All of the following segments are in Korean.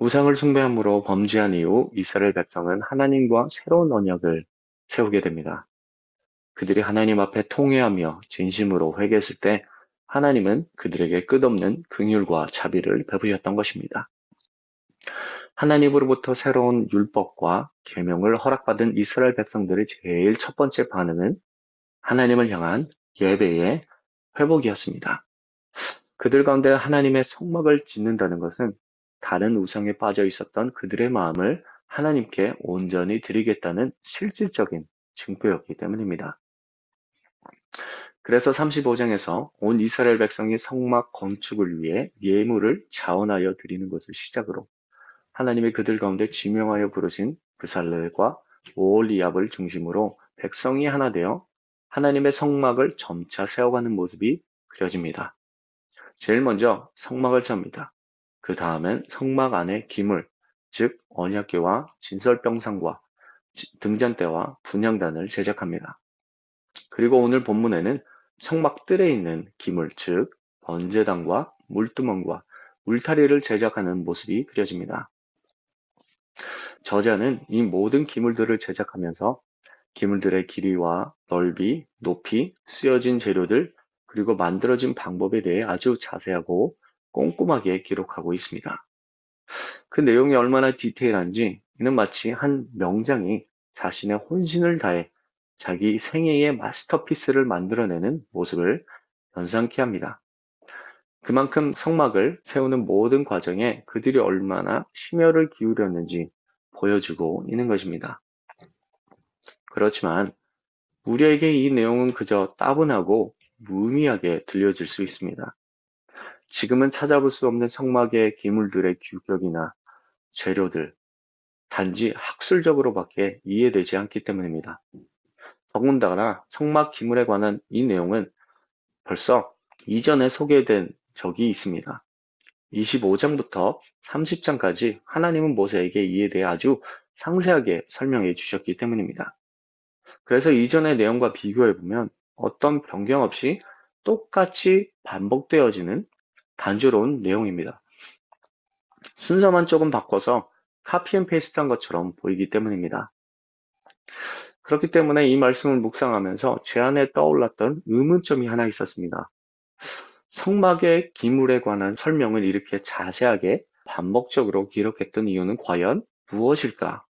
우상을 숭배함으로 범죄한 이후 이스라엘 백성은 하나님과 새로운 언약을 세우게 됩니다. 그들이 하나님 앞에 통회하며 진심으로 회개했을 때 하나님은 그들에게 끝없는 긍휼과 자비를 베푸셨던 것입니다. 하나님으로부터 새로운 율법과 계명을 허락받은 이스라엘 백성들의 제일 첫 번째 반응은 하나님을 향한 예배의 회복이었습니다. 그들 가운데 하나님의 성막을 짓는다는 것은 다른 우상에 빠져 있었던 그들의 마음을 하나님께 온전히 드리겠다는 실질적인 증거였기 때문입니다. 그래서 35장에서 온 이스라엘 백성이 성막 건축을 위해 예물을 자원하여 드리는 것을 시작으로 하나님이 그들 가운데 지명하여 부르신 브살렐과 오올리압을 중심으로 백성이 하나 되어 하나님의 성막을 점차 세워가는 모습이 그려집니다. 제일 먼저 성막을 찹니다. 그 다음엔 성막 안에 기물, 즉 언약궤와 진설병상과 등잔대와 분향단을 제작합니다. 그리고 오늘 본문에는 성막 뜰에 있는 기물, 즉 번제단과 물두멍과 울타리를 제작하는 모습이 그려집니다. 저자는 이 모든 기물들을 제작하면서 기물들의 길이와 넓이, 높이, 쓰여진 재료들, 그리고 만들어진 방법에 대해 아주 자세하고 꼼꼼하게 기록하고 있습니다. 그 내용이 얼마나 디테일한지 이는 마치 한 명장이 자신의 혼신을 다해 자기 생애의 마스터피스를 만들어내는 모습을 연상케 합니다. 그만큼 성막을 세우는 모든 과정에 그들이 얼마나 심혈을 기울였는지 보여주고 있는 것입니다. 그렇지만 우리에게 이 내용은 그저 따분하고 무의미하게 들려질 수 있습니다. 지금은 찾아볼 수 없는 성막의 기물들의 규격이나 재료들, 단지 학술적으로밖에 이해되지 않기 때문입니다. 더군다나 성막 기물에 관한 이 내용은 벌써 이전에 소개된 적이 있습니다. 25장부터 30장까지 하나님은 모세에게 이에 대해 아주 상세하게 설명해 주셨기 때문입니다. 그래서 이전의 내용과 비교해 보면 어떤 변경 없이 똑같이 반복되어지는 단조로운 내용입니다. 순서만 조금 바꿔서 copy and paste한 것처럼 보이기 때문입니다. 그렇기 때문에 이 말씀을 묵상하면서 제 안에 떠올랐던 의문점이 하나 있었습니다. 성막의 기물에 관한 설명을 이렇게 자세하게 반복적으로 기록했던 이유는 과연 무엇일까?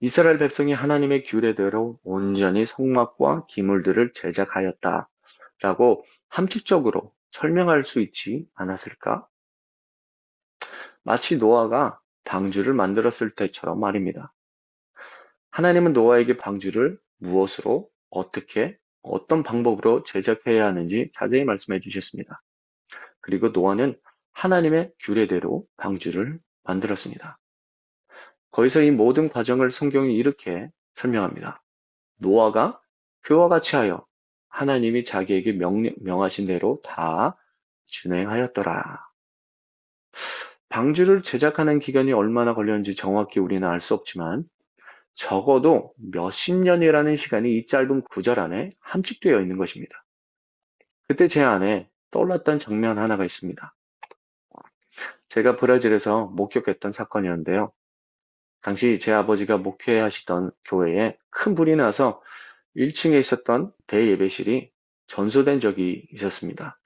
이스라엘 백성이 하나님의 규례대로 온전히 성막과 기물들을 제작하였다. 라고 함축적으로 설명할 수 있지 않았을까? 마치 노아가 방주를 만들었을 때처럼 말입니다. 하나님은 노아에게 방주를 무엇으로, 어떻게, 어떤 방법으로 제작해야 하는지 자세히 말씀해 주셨습니다. 그리고 노아는 하나님의 규례대로 방주를 만들었습니다. 거기서 이 모든 과정을 성경이 이렇게 설명합니다. 노아가 그와 같이 하여 하나님이 자기에게 명, 명하신 대로 다 준행하였더라. 방주를 제작하는 기간이 얼마나 걸렸는지 정확히 우리는 알 수 없지만 적어도 몇십 년이라는 시간이 이 짧은 구절 안에 함축되어 있는 것입니다. 그때 제 안에 떠올랐던 장면 하나가 있습니다. 제가 브라질에서 목격했던 사건이었는데요. 당시 제 아버지가 목회하시던 교회에 큰 불이 나서 1층에 있었던 대예배실이 전소된 적이 있었습니다.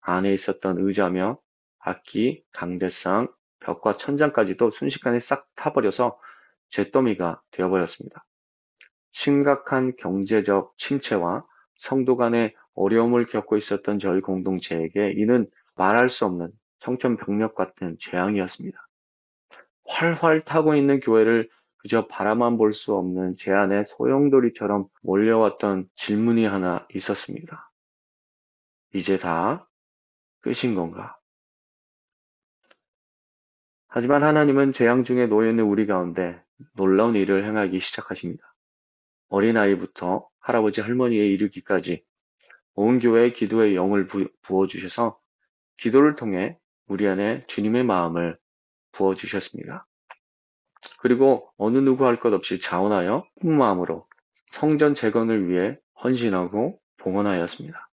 안에 있었던 의자며 악기, 강대상, 벽과 천장까지도 순식간에 싹 타버려서 잿더미가 되어버렸습니다. 심각한 경제적 침체와 성도 간의 어려움을 겪고 있었던 저희 공동체에게 이는 말할 수 없는 청천벽력 같은 재앙이었습니다. 활활 타고 있는 교회를 그저 바라만 볼 수 없는 제 안에 소용돌이처럼 몰려왔던 질문이 하나 있었습니다. 이제 다 끝인 건가? 하지만 하나님은 재앙 중에 놓여있는 우리 가운데 놀라운 일을 행하기 시작하십니다. 어린아이부터 할아버지 할머니에 이르기까지 온 교회의 기도의 영을 부어주셔서 기도를 통해 우리 안에 주님의 마음을 부어주셨습니다. 그리고 어느 누구 할 것 없이 자원하여 큰 마음으로 성전 재건을 위해 헌신하고 봉헌하였습니다.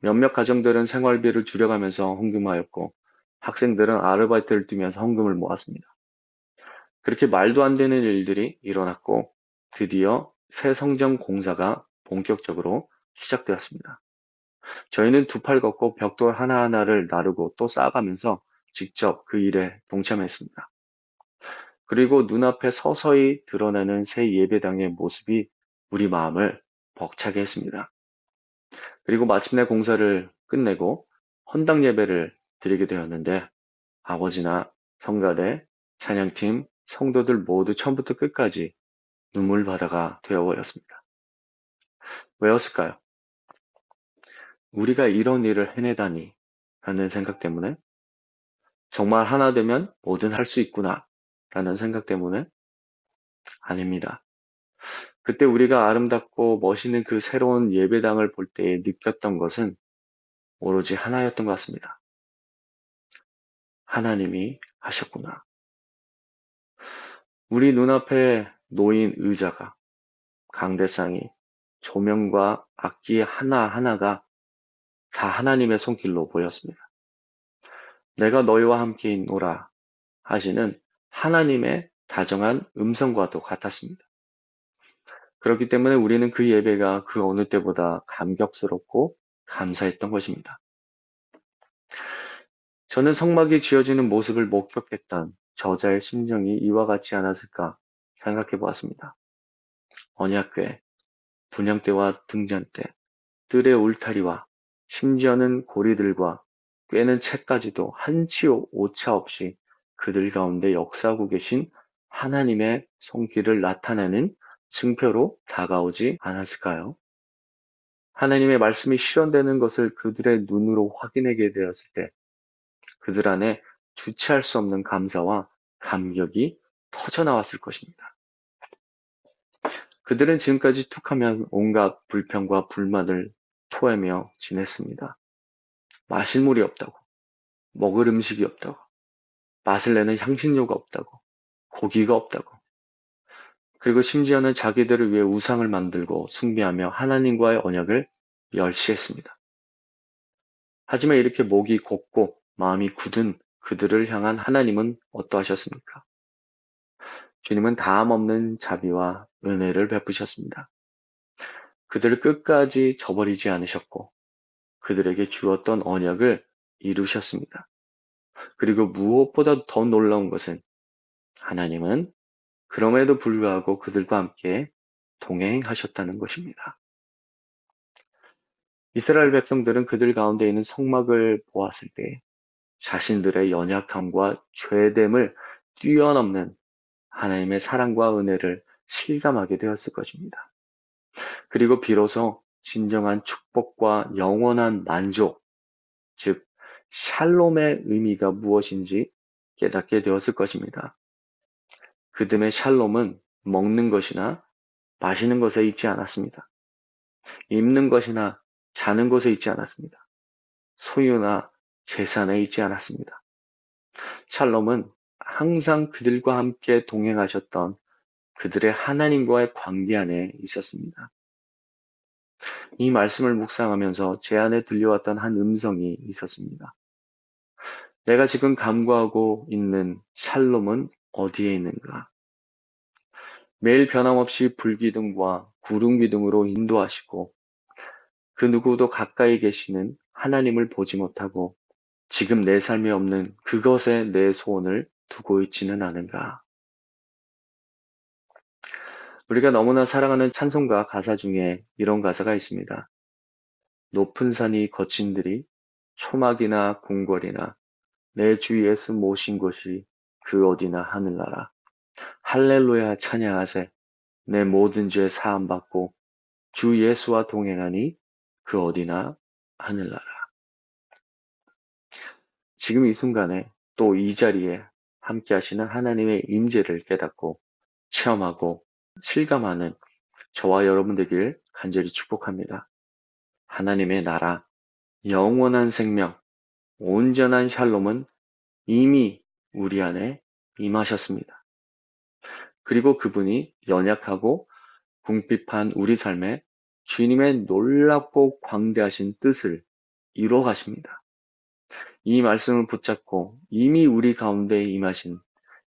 몇몇 가정들은 생활비를 줄여가면서 헌금하였고 학생들은 아르바이트를 뛰면서 헌금을 모았습니다. 그렇게 말도 안 되는 일들이 일어났고 드디어 새 성전 공사가 본격적으로 시작되었습니다. 저희는 두 팔 걷고 벽돌 하나하나를 나르고 또 쌓아가면서 직접 그 일에 동참했습니다. 그리고 눈앞에 서서히 드러나는 새 예배당의 모습이 우리 마음을 벅차게 했습니다. 그리고 마침내 공사를 끝내고 헌당 예배를 드리게 되었는데 아버지나 성가대, 찬양팀, 성도들 모두 처음부터 끝까지 눈물 바다가 되어버렸습니다. 왜였을까요? 우리가 이런 일을 해내다니 라는 생각 때문에 정말 하나 되면 뭐든 할 수 있구나 라는 생각 때문에 아닙니다. 그때 우리가 아름답고 멋있는 그 새로운 예배당을 볼때 느꼈던 것은 오로지 하나였던 것 같습니다. 하나님이 하셨구나. 우리 눈앞에 놓인 의자가, 강대상이, 조명과 악기 하나하나가 다 하나님의 손길로 보였습니다. 내가 너희와 함께 있노라 하시는 하나님의 다정한 음성과도 같았습니다. 그렇기 때문에 우리는 그 예배가 그 어느 때보다 감격스럽고 감사했던 것입니다. 저는 성막이 지어지는 모습을 목격했던 저자의 심정이 이와 같지 않았을까 생각해 보았습니다. 언약궤, 분양대와 등잔대, 뜰의 울타리와 심지어는 고리들과 꿰는 채까지도 한치 오차 없이 그들 가운데 역사하고 계신 하나님의 손길을 나타내는 증표로 다가오지 않았을까요? 하나님의 말씀이 실현되는 것을 그들의 눈으로 확인하게 되었을 때 그들 안에 주체할 수 없는 감사와 감격이 터져 나왔을 것입니다. 그들은 지금까지 툭하면 온갖 불평과 불만을 토하며 지냈습니다. 마실 물이 없다고, 먹을 음식이 없다고, 맛을 내는 향신료가 없다고, 고기가 없다고, 그리고 심지어는 자기들을 위해 우상을 만들고 숭배하며 하나님과의 언약을 멸시했습니다. 하지만 이렇게 목이 곱고 마음이 굳은 그들을 향한 하나님은 어떠하셨습니까? 주님은 다음 없는 자비와 은혜를 베푸셨습니다. 그들을 끝까지 저버리지 않으셨고 그들에게 주었던 언약을 이루셨습니다. 그리고 무엇보다 더 놀라운 것은 하나님은 그럼에도 불구하고 그들과 함께 동행하셨다는 것입니다. 이스라엘 백성들은 그들 가운데 있는 성막을 보았을 때 자신들의 연약함과 죄됨을 뛰어넘는 하나님의 사랑과 은혜를 실감하게 되었을 것입니다. 그리고 비로소 진정한 축복과 영원한 만족, 즉, 샬롬의 의미가 무엇인지 깨닫게 되었을 것입니다. 그들의 샬롬은 먹는 것이나 마시는 것에 있지 않았습니다. 입는 것이나 자는 곳에 있지 않았습니다. 소유나 재산에 있지 않았습니다. 샬롬은 항상 그들과 함께 동행하셨던 그들의 하나님과의 관계 안에 있었습니다. 이 말씀을 묵상하면서 제 안에 들려왔던 한 음성이 있었습니다. 내가 지금 감구하고 있는 샬롬은 어디에 있는가? 매일 변함없이 불기둥과 구름기둥으로 인도하시고 그 누구도 가까이 계시는 하나님을 보지 못하고 지금 내 삶에 없는 그것에 내 소원을 두고 있지는 않은가? 우리가 너무나 사랑하는 찬송가 가사 중에 이런 가사가 있습니다. 높은 산이 거친들이 초막이나 궁궐이나 내 주 예수 모신 곳이 그 어디나 하늘나라. 할렐루야 찬양하세. 내 모든 죄 사함 받고 주 예수와 동행하니 그 어디나 하늘나라. 지금 이 순간에 또 이 자리에 함께 하시는 하나님의 임재를 깨닫고 체험하고 실감하는 저와 여러분 되길 간절히 축복합니다. 하나님의 나라, 영원한 생명, 온전한 샬롬은 이미 우리 안에 임하셨습니다. 그리고 그분이 연약하고 궁핍한 우리 삶에 주님의 놀랍고 광대하신 뜻을 이루어 가십니다. 이 말씀을 붙잡고 이미 우리 가운데 임하신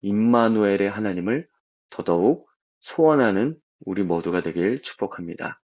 임마누엘의 하나님을 더더욱 소원하는 우리 모두가 되길 축복합니다.